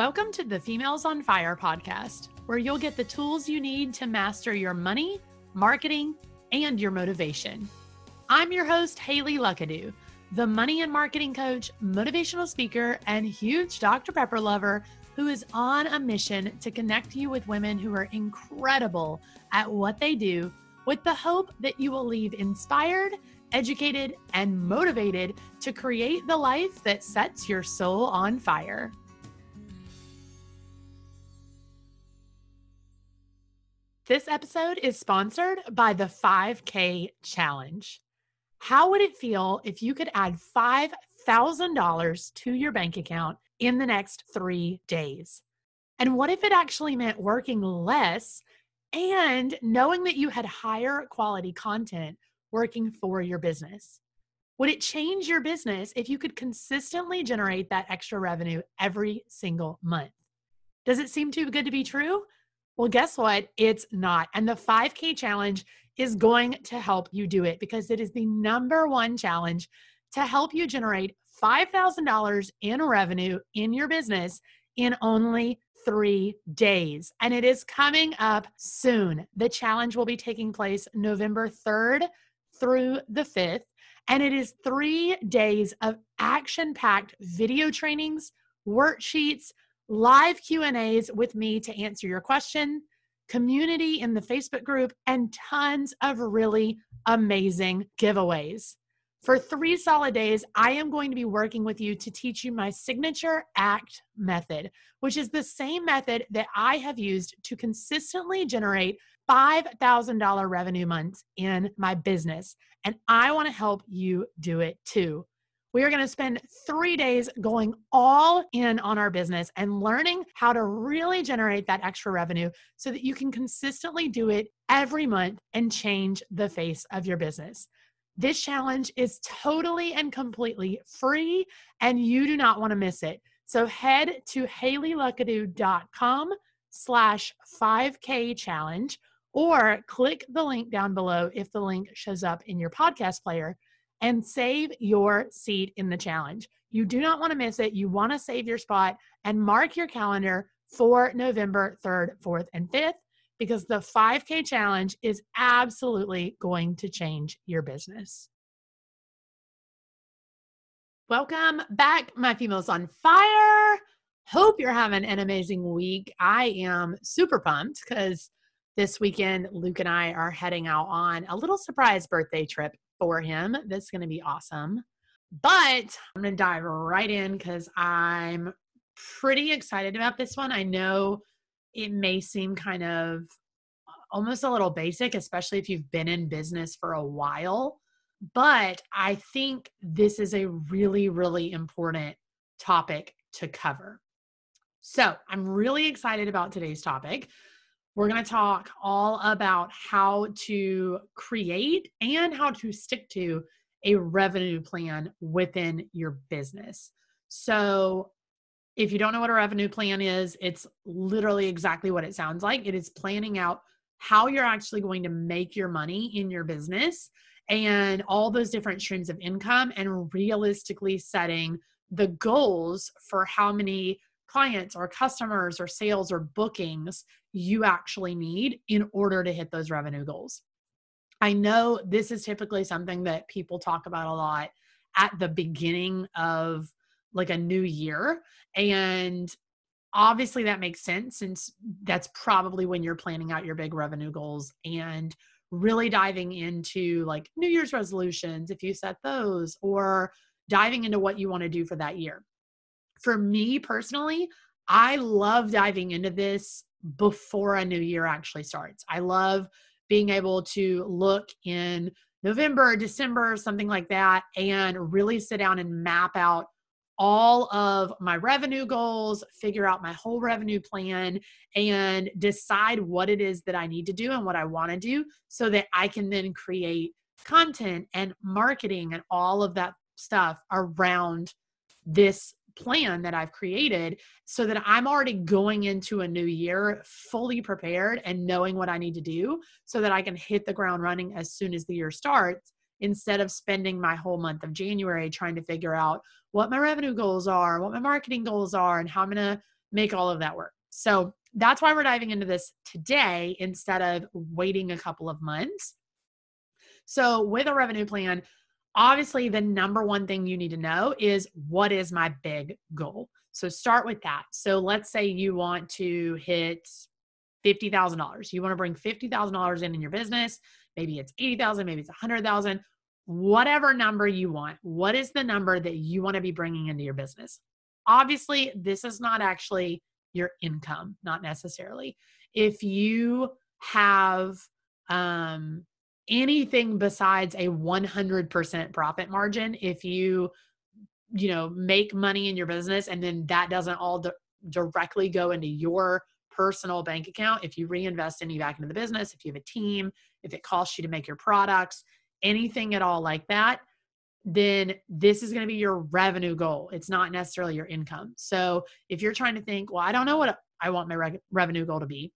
Welcome to the Females on Fire podcast, where you'll get the tools you need to master your money, marketing, and your motivation. I'm your host, Haley Luckadoo, the money and marketing coach, motivational speaker, and huge Dr. Pepper lover who is on a mission to connect you with women who are incredible at what they do with the hope that you will leave inspired, educated, and motivated to create the life that sets your soul on fire. This episode is sponsored by the 5K Challenge. How would it feel if you could add $5,000 to your bank account in the next three days? And what if it actually meant working less and knowing that you had higher quality content working for your business? Would it change your business if you could consistently generate that extra revenue every single month? Does it seem too good to be true? Well, guess what? It's not. And the 5K challenge is going to help you do it because it is the number one challenge to help you generate $5,000 in revenue in your business in only three days. And it is coming up soon. The challenge will be taking place November 3rd through the 5th. And it is three days of action packed video trainings, worksheets, live Q&As with me to answer your question, community in the Facebook group, and tons of really amazing giveaways. For three solid days, I am going to be working with you to teach you my signature ACT method, which is the same method that I have used to consistently generate $5,000 revenue months in my business. And I want to help you do it too. We are going to spend three days going all in on our business and learning how to really generate that extra revenue so that you can consistently do it every month and change the face of your business. This challenge is totally and completely free, and you do not want to miss it. So head to haleyluckadoo.com slash 5K challenge or click the link down below if the link shows up in your podcast player and save your seat in the challenge. You do not want to miss it. You want to save your spot and mark your calendar for November 3rd, 4th, and 5th because the 5K challenge is absolutely going to change your business. Welcome back, my females on fire. Hope you're having an amazing week. I am super pumped because this weekend, Luke and I are heading out on a little surprise birthday trip for him. That's going to be awesome. But I'm going to dive right in because I'm pretty excited about this one. I know it may seem kind of uh, almost a little basic, especially if you've been in business for a while. But I think this is a really, really important topic to cover. So I'm really excited about today's topic. We're going to talk all about how to create and how to stick to a revenue plan within your business. So, if you don't know what a revenue plan is, it's literally exactly what it sounds like. It is planning out how you're actually going to make your money in your business and all those different streams of income and realistically setting the goals for how many clients or customers or sales or bookings you actually need in order to hit those revenue goals. I know this is typically something that people talk about a lot at the beginning of like a new year and obviously that makes sense since that's probably when you're planning out your big revenue goals and really diving into like new year's resolutions if you set those or diving into what you want to do for that year for me personally i love diving into this before a new year actually starts. I love being able to look in november december something like that and really sit down and map out all of my revenue goals, figure out my whole revenue plan, and decide what it is that I need to do and what I want to do so that I can then create content and marketing and all of that stuff around this plan that I've created so that I'm already going into a new year fully prepared and knowing what I need to do so that I can hit the ground running as soon as the year starts instead of spending my whole month of January trying to figure out what my revenue goals are, what my marketing goals are, and how I'm going to make all of that work. So that's why we're diving into this today instead of waiting a couple of months. So, with a revenue plan, obviously the number one thing you need to know is what is my big goal? So, start with that. So, let's say you want to hit $50,000. You want to bring $50,000 in in your business. Maybe it's 80,000, maybe it's 100,000, whatever number you want. What is the number that you want to be bringing into your business? Obviously, this is not actually your income, not necessarily. If you have um, anything besides a 100% profit margin, if you you know make money in your business and then that doesn't all di- directly go into your personal bank account if you reinvest any back into the business if you have a team if it costs you to make your products anything at all like that then this is going to be your revenue goal. It's not necessarily your income. So if you're trying to think, well, I don't know what I want my re- revenue goal to be,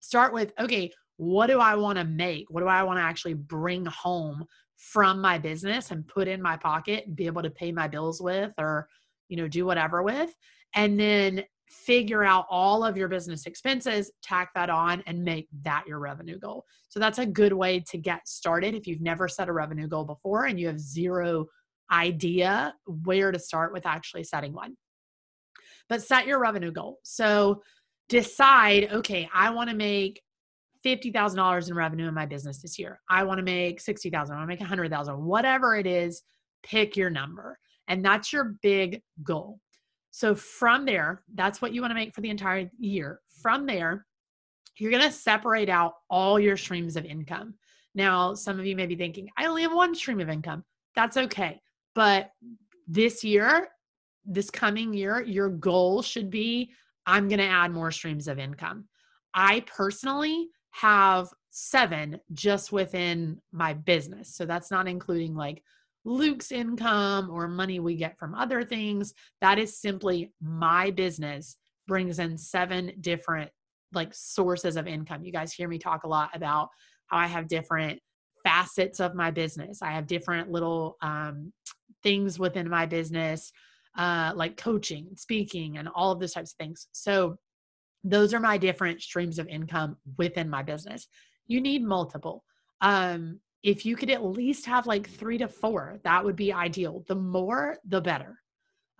start with, okay, what do I want to make? What do I want to actually bring home from my business and put in my pocket and be able to pay my bills with or, you know, do whatever with? And then figure out all of your business expenses, tack that on, and make that your revenue goal. So that's a good way to get started if you've never set a revenue goal before and you have zero idea where to start with actually setting one. But set your revenue goal. So decide, okay, I want to make $50,000 in revenue in my business this year. I want to make 60,000, I want to make 100,000, whatever it is, pick your number. And that's your big goal. So from there, that's what you want to make for the entire year. From there, you're going to separate out all your streams of income. Now, some of you may be thinking, I only have one stream of income. That's okay. But this year, this coming year, your goal should be I'm going to add more streams of income. I personally have seven just within my business. So that's not including like Luke's income or money we get from other things. That is simply my business brings in seven different like sources of income. You guys hear me talk a lot about how I have different facets of my business. I have different little um, things within my business, uh, like coaching, speaking, and all of those types of things. So, those are my different streams of income within my business. You need multiple. Um, if you could at least have like three to four, that would be ideal. The more, the better.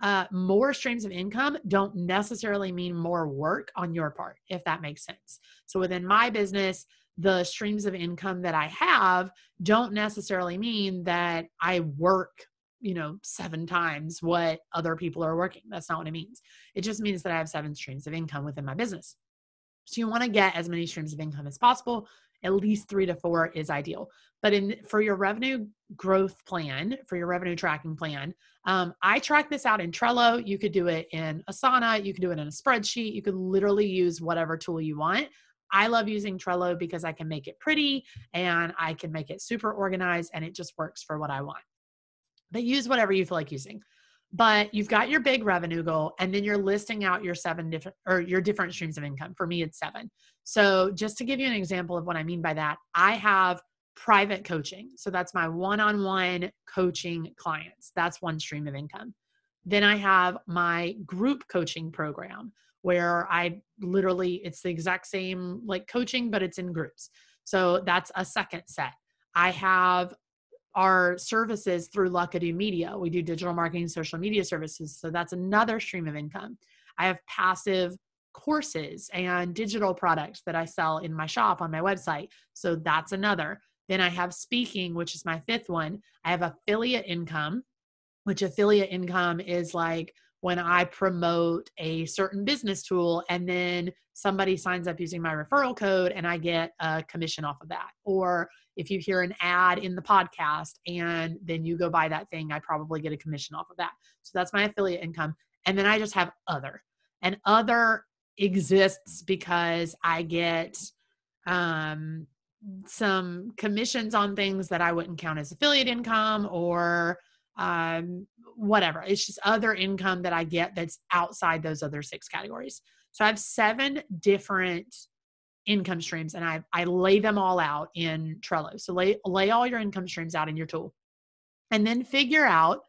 Uh, more streams of income don't necessarily mean more work on your part, if that makes sense. So within my business, the streams of income that I have don't necessarily mean that I work, you know, seven times what other people are working. That's not what it means. It just means that I have seven streams of income within my business. So you want to get as many streams of income as possible at least three to four is ideal. But in for your revenue growth plan, for your revenue tracking plan, um, I track this out in Trello. You could do it in Asana. You could do it in a spreadsheet. You could literally use whatever tool you want. I love using Trello because I can make it pretty and I can make it super organized and it just works for what I want. But use whatever you feel like using. But you've got your big revenue goal and then you're listing out your seven different or your different streams of income. For me it's seven. So just to give you an example of what i mean by that i have private coaching. So that's my one-on-one coaching clients. That's one stream of income. Then i have my group coaching program where i literally it's the exact same like coaching but it's in groups. So that's a second set. I have our services through Luckadoo Media. We do digital marketing, social media services. So that's another stream of income. I have passive courses and digital products that I sell in my shop on my website. So that's another. Then I have speaking, which is my fifth one. I have affiliate income, which affiliate income is like when I promote a certain business tool and then somebody signs up using my referral code and I get a commission off of that. Or if you hear an ad in the podcast and then you go buy that thing, I probably get a commission off of that. So that's my affiliate income. And then I just have other. And other exists because I get um, some commissions on things that I wouldn't count as affiliate income or um, whatever. It's just other income that I get that's outside those other six categories. So I have seven different income streams and I, I lay them all out in Trello. So lay, lay all your income streams out in your tool and then figure out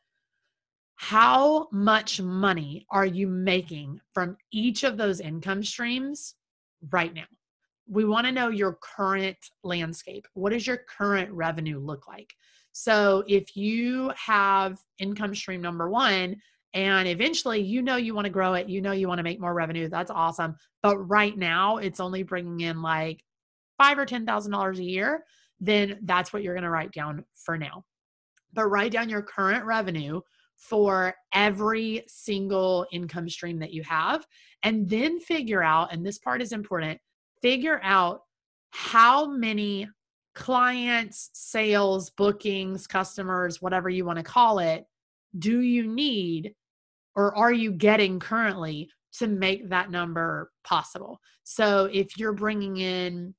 how much money are you making from each of those income streams right now? We want to know your current landscape. What does your current revenue look like? So if you have income stream number one, and eventually you know you want to grow it, you know you want to make more revenue, that's awesome. But right now it's only bringing in like five or ten thousand dollars a year, then that's what you're going to write down for now. But write down your current revenue for every single income stream that you have. And then figure out, and this part is important, figure out how many clients, sales, bookings, customers, whatever you want to call it, do you need or are you getting currently to make that number possible? So if you're bringing in,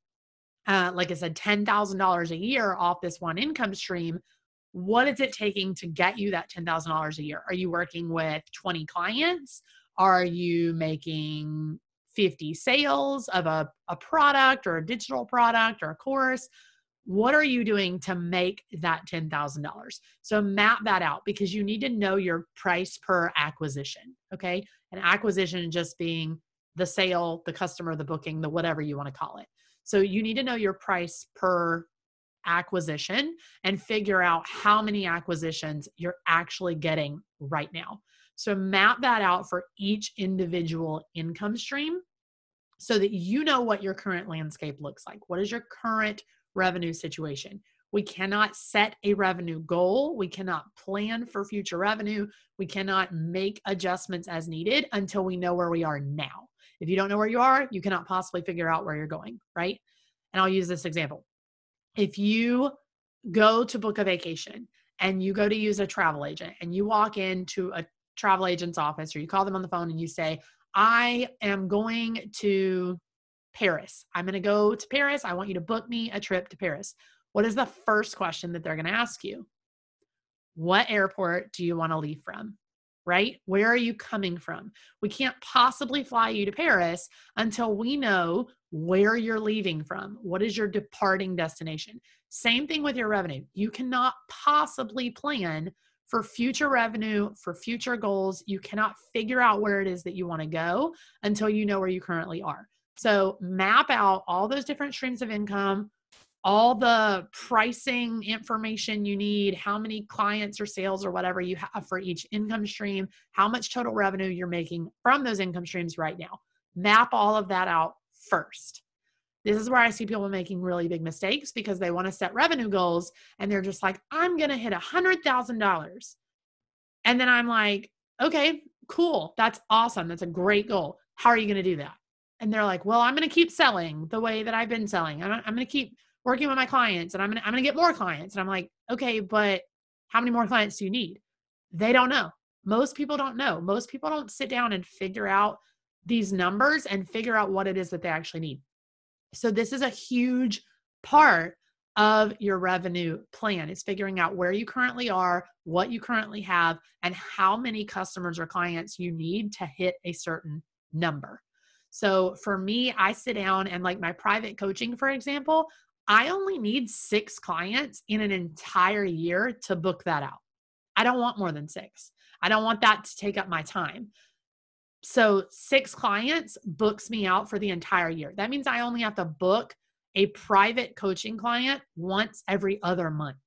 uh, like I said, $10,000 a year off this one income stream, what is it taking to get you that $10,000 a year? Are you working with 20 clients? Are you making 50 sales of a, a product or a digital product or a course? What are you doing to make that $10,000? So map that out because you need to know your price per acquisition. Okay. An acquisition just being the sale, the customer, the booking, the whatever you want to call it. So you need to know your price per acquisition and figure out how many acquisitions you're actually getting right now. So map that out for each individual income stream so that you know what your current landscape looks like. What is your current revenue situation? We cannot set a revenue goal. We cannot plan for future revenue. We cannot make adjustments as needed until we know where we are now. If you don't know where you are, you cannot possibly figure out where you're going, right? And I'll use this example if you go to book a vacation and you go to use a travel agent and you walk into a travel agent's office or you call them on the phone and you say, I am going to Paris. I'm going to go to Paris. I want you to book me a trip to Paris. What is the first question that they're going to ask you? What airport do you want to leave from? Right? Where are you coming from? We can't possibly fly you to Paris until we know where you're leaving from. What is your departing destination? Same thing with your revenue. You cannot possibly plan for future revenue, for future goals. You cannot figure out where it is that you want to go until you know where you currently are. So, map out all those different streams of income, all the pricing information you need, how many clients or sales or whatever you have for each income stream, how much total revenue you're making from those income streams right now. Map all of that out first. This is where I see people making really big mistakes because they want to set revenue goals and they're just like, I'm going to hit a $100,000. And then I'm like, okay, cool. That's awesome. That's a great goal. How are you going to do that? And they're like, well, I'm going to keep selling the way that I've been selling. I'm, I'm going to keep working with my clients and I'm going to, I'm going to get more clients. And I'm like, okay, but how many more clients do you need? They don't know. Most people don't know. Most people don't sit down and figure out these numbers and figure out what it is that they actually need. So, this is a huge part of your revenue plan is figuring out where you currently are, what you currently have, and how many customers or clients you need to hit a certain number. So for me, I sit down and like my private coaching, for example, I only need six clients in an entire year to book that out. I don't want more than six. I don't want that to take up my time. So, six clients books me out for the entire year. That means I only have to book a private coaching client once every other month.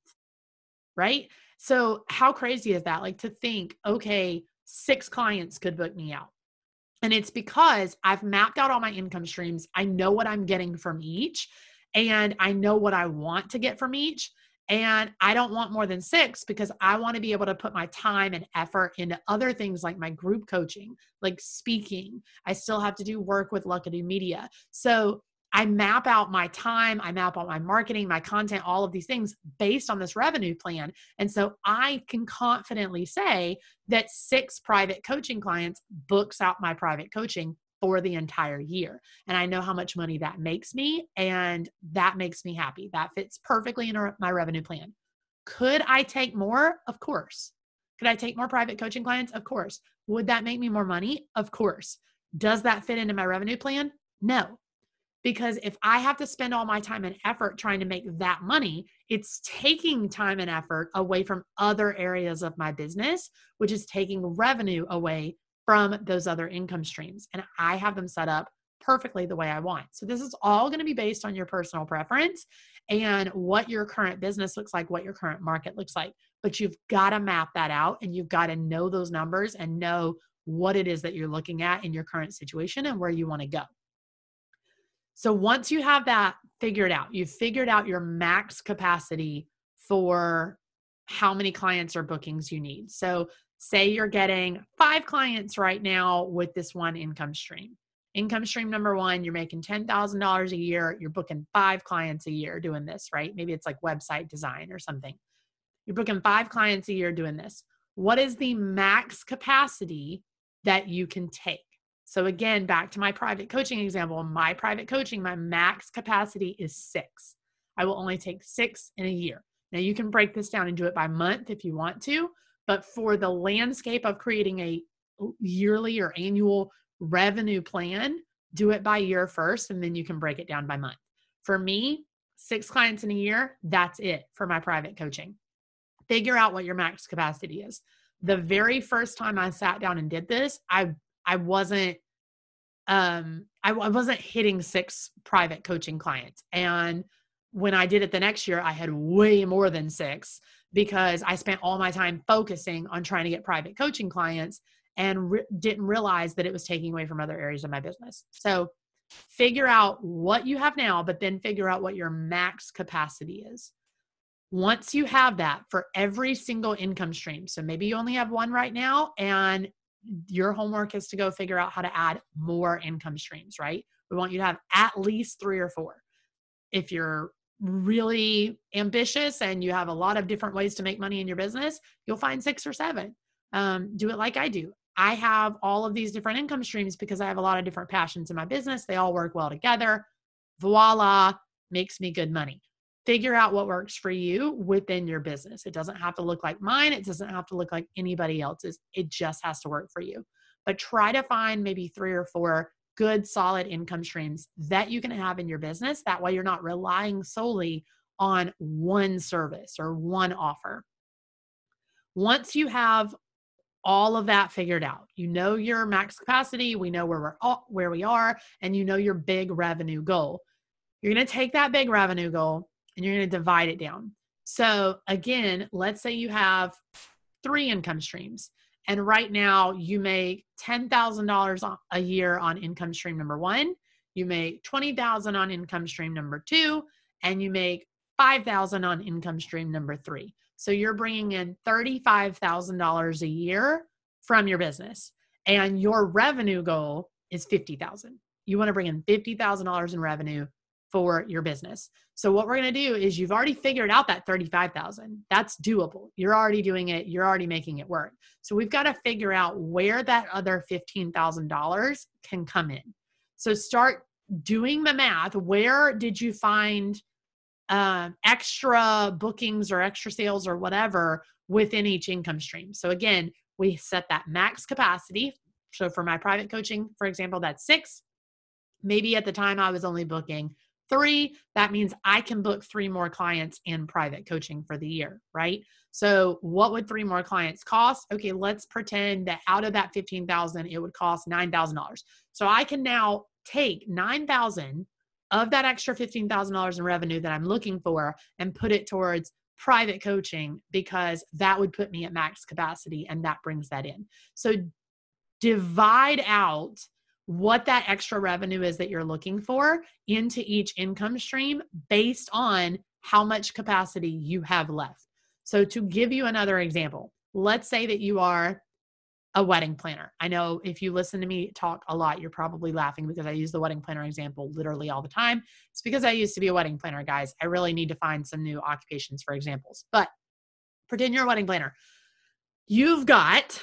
Right? So, how crazy is that? Like to think, okay, six clients could book me out. And it's because I've mapped out all my income streams. I know what I'm getting from each, and I know what I want to get from each. And I don't want more than six because I want to be able to put my time and effort into other things like my group coaching, like speaking. I still have to do work with Luckadoo Media. So I map out my time, I map out my marketing, my content, all of these things based on this revenue plan. And so I can confidently say that six private coaching clients books out my private coaching for the entire year. And I know how much money that makes me, and that makes me happy. That fits perfectly in my revenue plan. Could I take more? Of course. Could I take more private coaching clients? Of course. Would that make me more money? Of course. Does that fit into my revenue plan? No. Because if I have to spend all my time and effort trying to make that money, it's taking time and effort away from other areas of my business, which is taking revenue away from those other income streams. And I have them set up perfectly the way I want. So this is all going to be based on your personal preference and what your current business looks like, what your current market looks like. But you've got to map that out and you've got to know those numbers and know what it is that you're looking at in your current situation and where you want to go. So once you have that figured out, you've figured out your max capacity for how many clients or bookings you need. So say you're getting five clients right now with this one income stream. Income stream number one, you're making $10,000 a year. You're booking five clients a year doing this, right? Maybe it's like website design or something. You're booking five clients a year doing this. What is the max capacity that you can take? So, again, back to my private coaching example, my private coaching, my max capacity is six. I will only take six in a year. Now, you can break this down and do it by month if you want to, but for the landscape of creating a yearly or annual revenue plan, do it by year first, and then you can break it down by month. For me, six clients in a year, that's it for my private coaching. Figure out what your max capacity is. The very first time I sat down and did this, I I wasn't um I, I wasn't hitting six private coaching clients. And when I did it the next year, I had way more than six because I spent all my time focusing on trying to get private coaching clients and re- didn't realize that it was taking away from other areas of my business. So figure out what you have now, but then figure out what your max capacity is. Once you have that for every single income stream, so maybe you only have one right now, and your homework is to go figure out how to add more income streams, right? We want you to have at least three or four. If you're really ambitious and you have a lot of different ways to make money in your business, you'll find six or seven. Um, do it like I do. I have all of these different income streams because I have a lot of different passions in my business. They all work well together. Voila, makes me good money. Figure out what works for you within your business. It doesn't have to look like mine, it doesn't have to look like anybody else's. It just has to work for you. But try to find maybe three or four good, solid income streams that you can have in your business. That way, you're not relying solely on one service or one offer. Once you have all of that figured out. You know your max capacity, we know where we're all, where we are, and you know your big revenue goal. You're going to take that big revenue goal and you're going to divide it down. So again, let's say you have three income streams and right now you make $10,000 a year on income stream number 1, you make 20,000 on income stream number 2, and you make 5,000 on income stream number 3. So you're bringing in $35,000 a year from your business and your revenue goal is 50,000. You want to bring in $50,000 in revenue for your business. So what we're going to do is you've already figured out that 35,000. That's doable. You're already doing it, you're already making it work. So we've got to figure out where that other $15,000 can come in. So start doing the math. Where did you find uh, extra bookings or extra sales or whatever within each income stream. So again, we set that max capacity. So for my private coaching, for example, that's six. Maybe at the time I was only booking three. That means I can book three more clients in private coaching for the year, right? So what would three more clients cost? Okay, let's pretend that out of that 15,000, it would cost $9,000. So I can now take 9,000 of that extra $15,000 in revenue that I'm looking for and put it towards private coaching because that would put me at max capacity and that brings that in. So divide out what that extra revenue is that you're looking for into each income stream based on how much capacity you have left. So to give you another example, let's say that you are a wedding planner. I know if you listen to me talk a lot, you're probably laughing because I use the wedding planner example literally all the time. It's because I used to be a wedding planner, guys. I really need to find some new occupations for examples. But pretend you're a wedding planner. You've got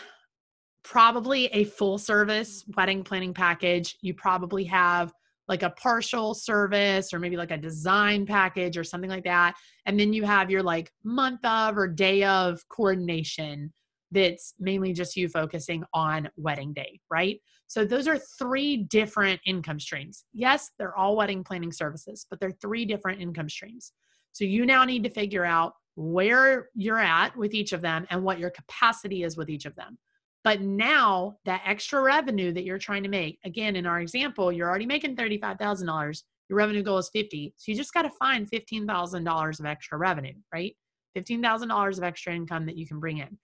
probably a full service wedding planning package. You probably have like a partial service or maybe like a design package or something like that. And then you have your like month of or day of coordination that's mainly just you focusing on wedding day, right? So those are three different income streams. Yes, they're all wedding planning services, but they're three different income streams. So you now need to figure out where you're at with each of them and what your capacity is with each of them. But now that extra revenue that you're trying to make, again, in our example, you're already making $35,000. Your revenue goal is 50. So you just got to find $15,000 of extra revenue, right? $15,000 of extra income that you can bring in.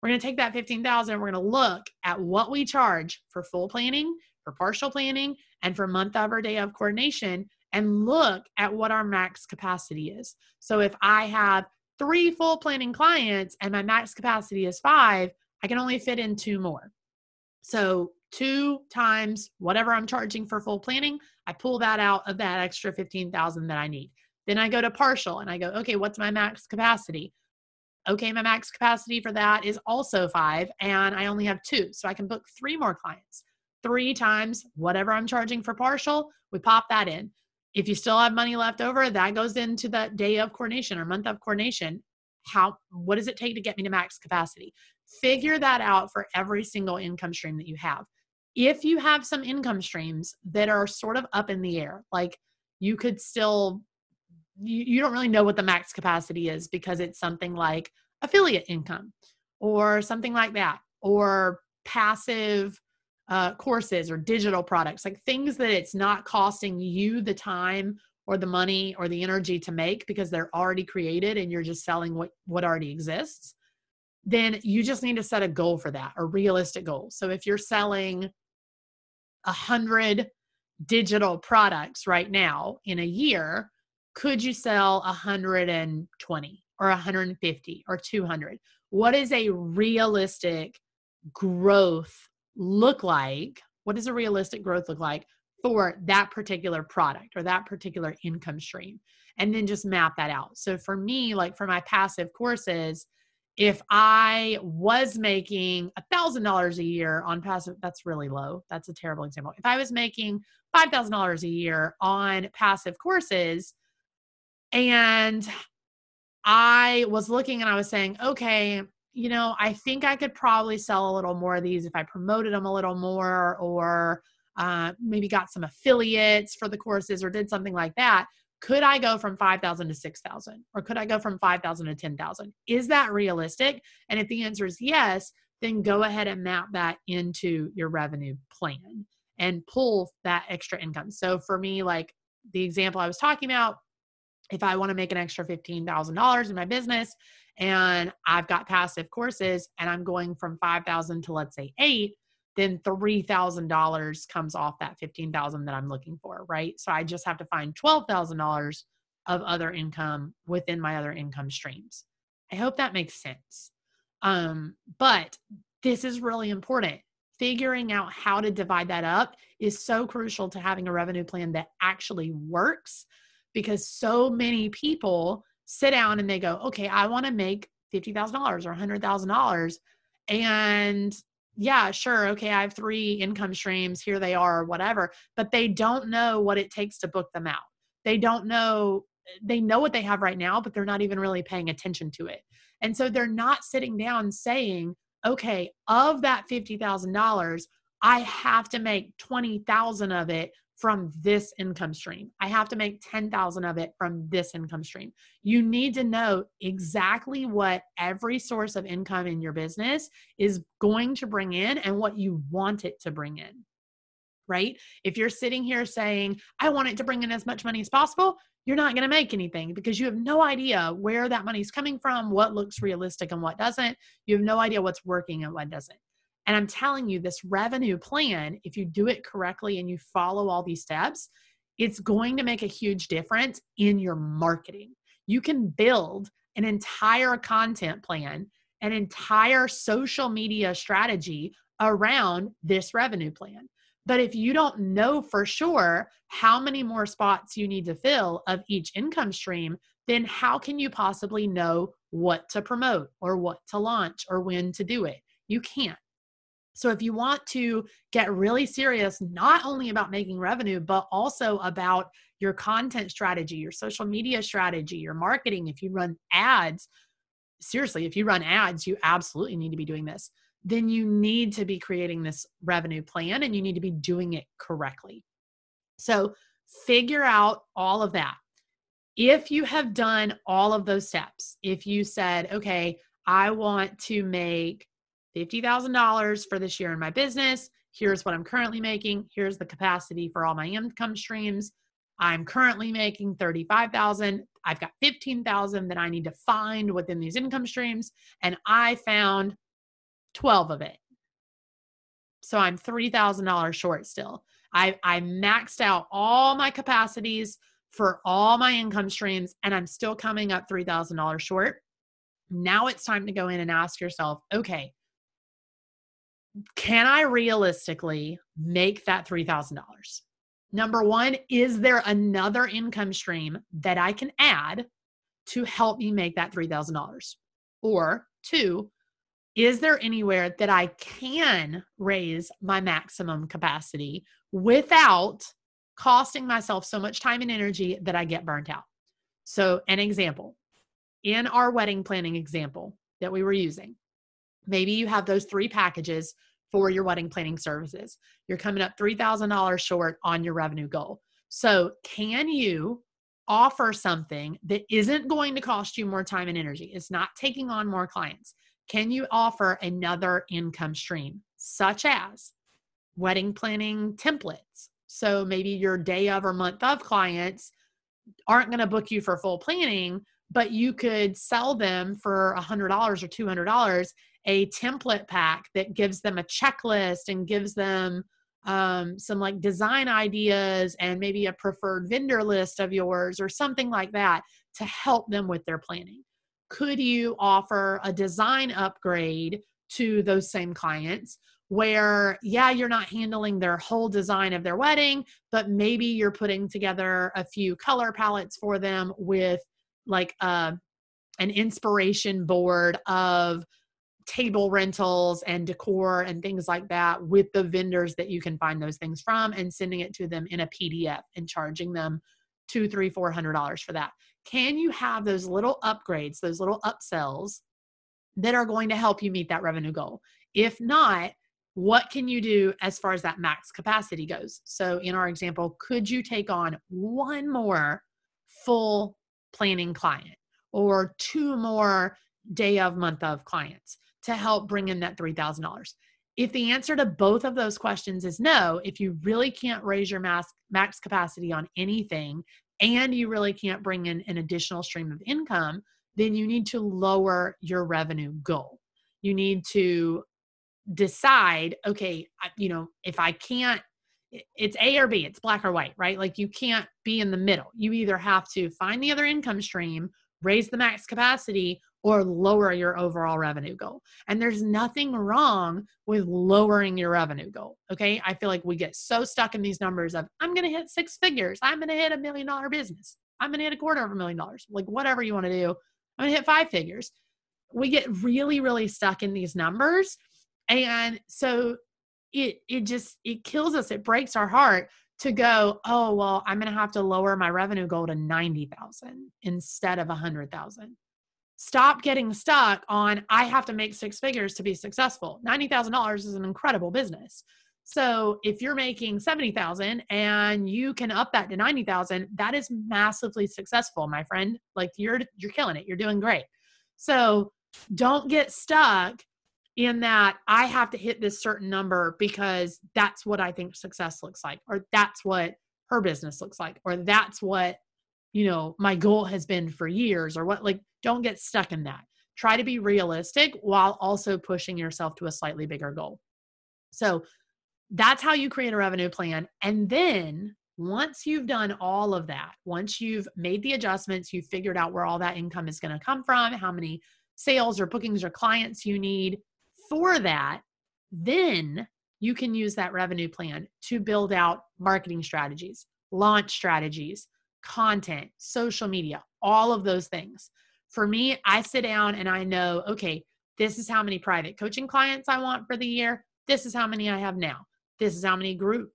We're going to take that 15,000 we're going to look at what we charge for full planning, for partial planning, and for month of or day of coordination and look at what our max capacity is. So if I have three full planning clients and my max capacity is five, I can only fit in two more. So two times whatever I'm charging for full planning, I pull that out of that extra 15,000 that I need. Then I go to partial and I go, okay, what's my max capacity? Okay, my max capacity for that is also five, and I only have two. So I can book three more clients. Three times whatever I'm charging for partial, we pop that in. If you still have money left over, that goes into the day of coordination or month of coordination. How what does it take to get me to max capacity? Figure that out for every single income stream that you have. If you have some income streams that are sort of up in the air, like you could still you, you don't really know what the max capacity is because it's something like affiliate income or something like that or passive uh, courses or digital products, like things that it's not costing you the time or the money or the energy to make because they're already created and you're just selling what, what already exists, then you just need to set a goal for that, a realistic goal. So if you're selling a hundred digital products right now in a year, could you sell 120 or 150 or 200? What is a realistic growth look like? What does a realistic growth look like for that particular product or that particular income stream? And then just map that out. So for me, like for my passive courses, if I was making a thousand dollars a year on passive, that's really low. That's a terrible example. If I was making five thousand dollars a year on passive courses, and I was looking and I was saying, okay, you know, I think I could probably sell a little more of these if I promoted them a little more or uh, maybe got some affiliates for the courses or did something like that. Could I go from 5,000 to 6,000 or could I go from 5,000 to 10,000? Is that realistic? And if the answer is yes, then go ahead and map that into your revenue plan and pull that extra income. So for me, like the example I was talking about, if I want to make an extra $15,000 in my business and I've got passive courses and I'm going from 5,000 to let's say 8, then $3,000 comes off that 15,000 that I'm looking for, right? So I just have to find $12,000 of other income within my other income streams. I hope that makes sense. Um, but this is really important. Figuring out how to divide that up is so crucial to having a revenue plan that actually works because so many people sit down and they go, okay, I want to make $50,000 or $100,000. And yeah, sure. Okay, I have three income streams. Here they are, or whatever. But they don't know what it takes to book them out. They don't know, they know what they have right now, but they're not even really paying attention to it. And so they're not sitting down saying, okay, of that $50,000, I have to make 20,000 of it from this income stream. I have to make 10,000 of it from this income stream. You need to know exactly what every source of income in your business is going to bring in and what you want it to bring in. Right? If you're sitting here saying, I want it to bring in as much money as possible, you're not going to make anything because you have no idea where that money's coming from, what looks realistic and what doesn't. You have no idea what's working and what doesn't. And I'm telling you, this revenue plan, if you do it correctly and you follow all these steps, it's going to make a huge difference in your marketing. You can build an entire content plan, an entire social media strategy around this revenue plan. But if you don't know for sure how many more spots you need to fill of each income stream, then how can you possibly know what to promote or what to launch or when to do it? You can't. So, if you want to get really serious, not only about making revenue, but also about your content strategy, your social media strategy, your marketing, if you run ads, seriously, if you run ads, you absolutely need to be doing this. Then you need to be creating this revenue plan and you need to be doing it correctly. So, figure out all of that. if you have done all of those steps, if you said, okay, I want to make $50,000 for this year in my business, here's what I'm currently making, here's the capacity for all my income streams. I'm currently making 35,000. I've got 15,000 that I need to find within these income streams and I found 12 of it. So I'm $3,000 short still. I I maxed out all my capacities for all my income streams and I'm still coming up $3,000 short. Now it's time to go in and ask yourself, okay, can I realistically make that $3,000? Number one, is there another income stream that I can add to help me make that $3,000? Or two, is there anywhere that I can raise my maximum capacity without costing myself so much time and energy that I get burnt out? So, an example in our wedding planning example that we were using, maybe you have those three packages for your wedding planning services. You're coming up $3,000 short on your revenue goal. So, can you offer something that isn't going to cost you more time and energy? It's not taking on more clients. Can you offer another income stream, such as wedding planning templates? So, maybe your day of or month of clients aren't going to book you for full planning, but you could sell them for $100 or $200 a template pack that gives them a checklist and gives them um, some like design ideas and maybe a preferred vendor list of yours or something like that to help them with their planning. Could you offer a design upgrade to those same clients? Where, yeah, you're not handling their whole design of their wedding, but maybe you're putting together a few color palettes for them with like a, uh, an inspiration board of table rentals and decor and things like that with the vendors that you can find those things from and sending it to them in a pdf and charging them two three four hundred dollars for that. Can you have those little upgrades those little upsells that are going to help you meet that revenue goal? If not what can you do as far as that max capacity goes? So in our example could you take on one more full planning client or two more day of month of clients to help bring in that $3,000? If the answer to both of those questions is no, if you really can't raise your max, max capacity on anything and you really can't bring in an additional stream of income, then you need to lower your revenue goal. You need to decide, okay, you know, if I can't, it's A or B, it's black or white, right? Like you can't be in the middle. You either have to find the other income stream, raise the max capacity, or lower your overall revenue goal. And there's nothing wrong with lowering your revenue goal. Okay. I feel like we get so stuck in these numbers of, I'm going to hit six figures. I'm going to hit a million dollar business. I'm going to hit a quarter of a million dollars. Like whatever you want to do. I'm going to hit five figures. We get really, really stuck in these numbers. And so it, it just, it kills us. It breaks our heart to go, oh, well, I'm going to have to lower my revenue goal to 90,000 instead of 100,000 stop getting stuck on i have to make six figures to be successful. $90000 is an incredible business. So if you're making 70000 and you can up that to 90000 that is massively successful my friend. Like you're you're killing it. You're doing great. So don't get stuck in that i have to hit this certain number because that's what i think success looks like or that's what her business looks like or that's what you know my goal has been for years or what like don't get stuck in that. Try to be realistic while also pushing yourself to a slightly bigger goal. So that's how you create a revenue plan. And then once you've done all of that, once you've made the adjustments, you've figured out where all that income is going to come from, how many sales or bookings or clients you need for that, then you can use that revenue plan to build out marketing strategies, launch strategies, content, social media, all of those things. For me, I sit down and I know, okay, this is how many private coaching clients I want for the year. This is how many I have now. This is how many group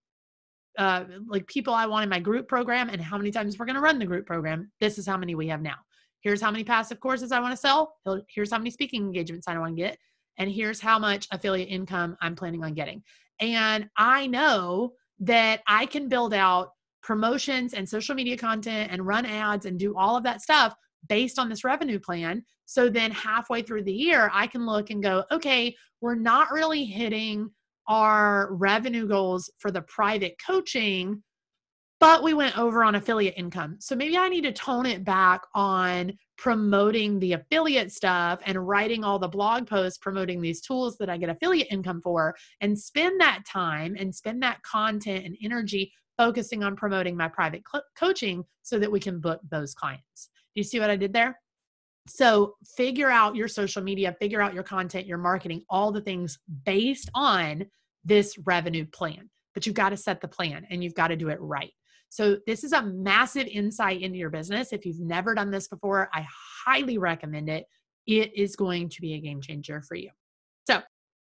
uh, like people I want in my group program and how many times we're going to run the group program. This is how many we have now. Here's how many passive courses I want to sell. Here's how many speaking engagements I want to get. And here's how much affiliate income I'm planning on getting. And I know that I can build out promotions and social media content and run ads and do all of that stuff based on this revenue plan. So then halfway through the year, I can look and go, okay, we're not really hitting our revenue goals for the private coaching, but we went over on affiliate income. So maybe I need to tone it back on promoting the affiliate stuff and writing all the blog posts promoting these tools that I get affiliate income for and spend that time and spend that content and energy focusing on promoting my private co- coaching so that we can book those clients. Do you see what I did there? So figure out your social media, figure out your content, your marketing, all the things based on this revenue plan. But you've got to set the plan and you've got to do it right. So this is a massive insight into your business. If you've never done this before, I highly recommend it. It is going to be a game changer for you.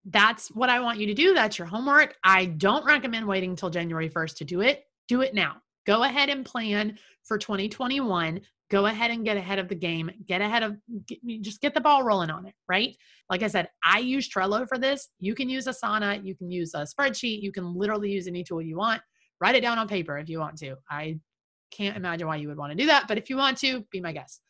That's what I want you to do. That's your homework. I don't recommend waiting until January 1st to do it. Do it now. Go ahead and plan for 2021 go ahead and get ahead of the game. Get ahead of get, just get the ball rolling on it right? Like i said i use trello for this. You can use asana. You can use a spreadsheet. You can literally use any tool you want. Write it down on paper if you want to. I can't imagine why you would want to do that but if you want to be my guest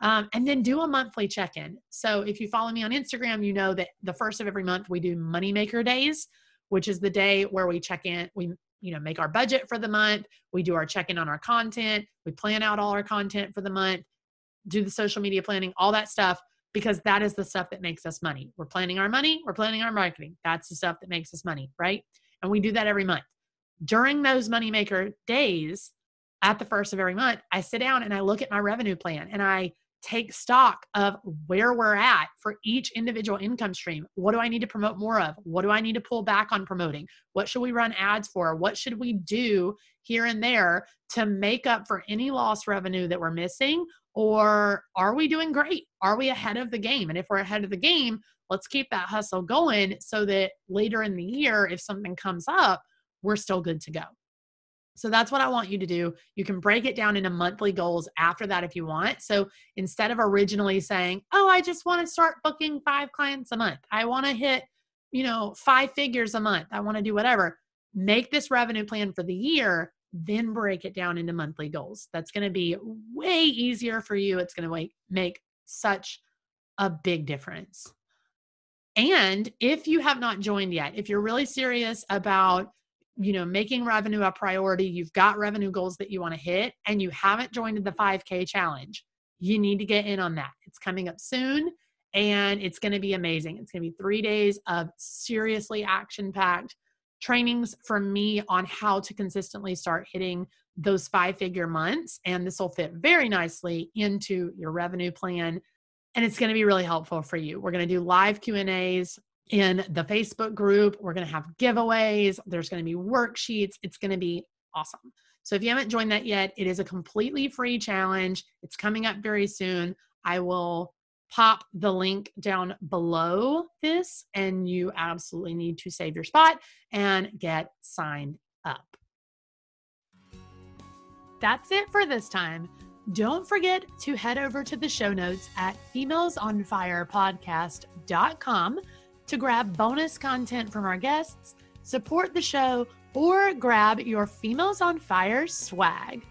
um, and then do a monthly check-in. So if you follow me on instagram you know that the first of every month we do moneymaker days which is the day where we check in we you know make our budget for the month. We do our check-in on our content. We plan out all our content for the month. Do the social media planning all that stuff because that is the stuff that makes us money. We're planning our money. We're planning our marketing. That's the stuff that makes us money right? And we do that every month. During those moneymaker days at the first of every month i sit down and i look at my revenue plan and i take stock of where we're at for each individual income stream. What do I need to promote more of? What do I need to pull back on promoting? What should we run ads for? What should we do here and there to make up for any lost revenue that we're missing? Or are we doing great? Are we ahead of the game? And if we're ahead of the game, let's keep that hustle going so that later in the year, if something comes up, we're still good to go. So that's what I want you to do. You can break it down into monthly goals after that if you want. So instead of originally saying, "Oh, I just want to start booking 5 clients a month. I want to hit, you know, 5 figures a month. I want to do whatever." Make this revenue plan for the year, then break it down into monthly goals. That's going to be way easier for you. It's going to make such a big difference. And if you have not joined yet, if you're really serious about you know making revenue a priority. You've got revenue goals that you want to hit and you haven't joined the 5k challenge. You need to get in on that. It's coming up soon and it's going to be amazing. It's going to be three days of seriously action packed trainings from me on how to consistently start hitting those five figure months and this will fit very nicely into your revenue plan. And it's going to be really helpful for you. We're going to do live q and a's in the Facebook group. We're going to have giveaways. There's going to be worksheets. It's going to be awesome. So if you haven't joined that yet, it is a completely free challenge. It's coming up very soon. I will pop the link down below this, and you absolutely need to save your spot and get signed up. That's it for this time. Don't forget to head over to the show notes at femalesonfirepodcast.com to grab bonus content from our guests, support the show, or grab your Females on Fire swag.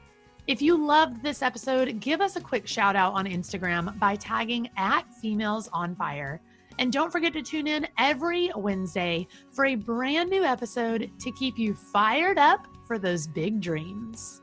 If you loved this episode, give us a quick shout out on Instagram by tagging at Females on Fire. And don't forget to tune in every Wednesday for a brand new episode to keep you fired up for those big dreams.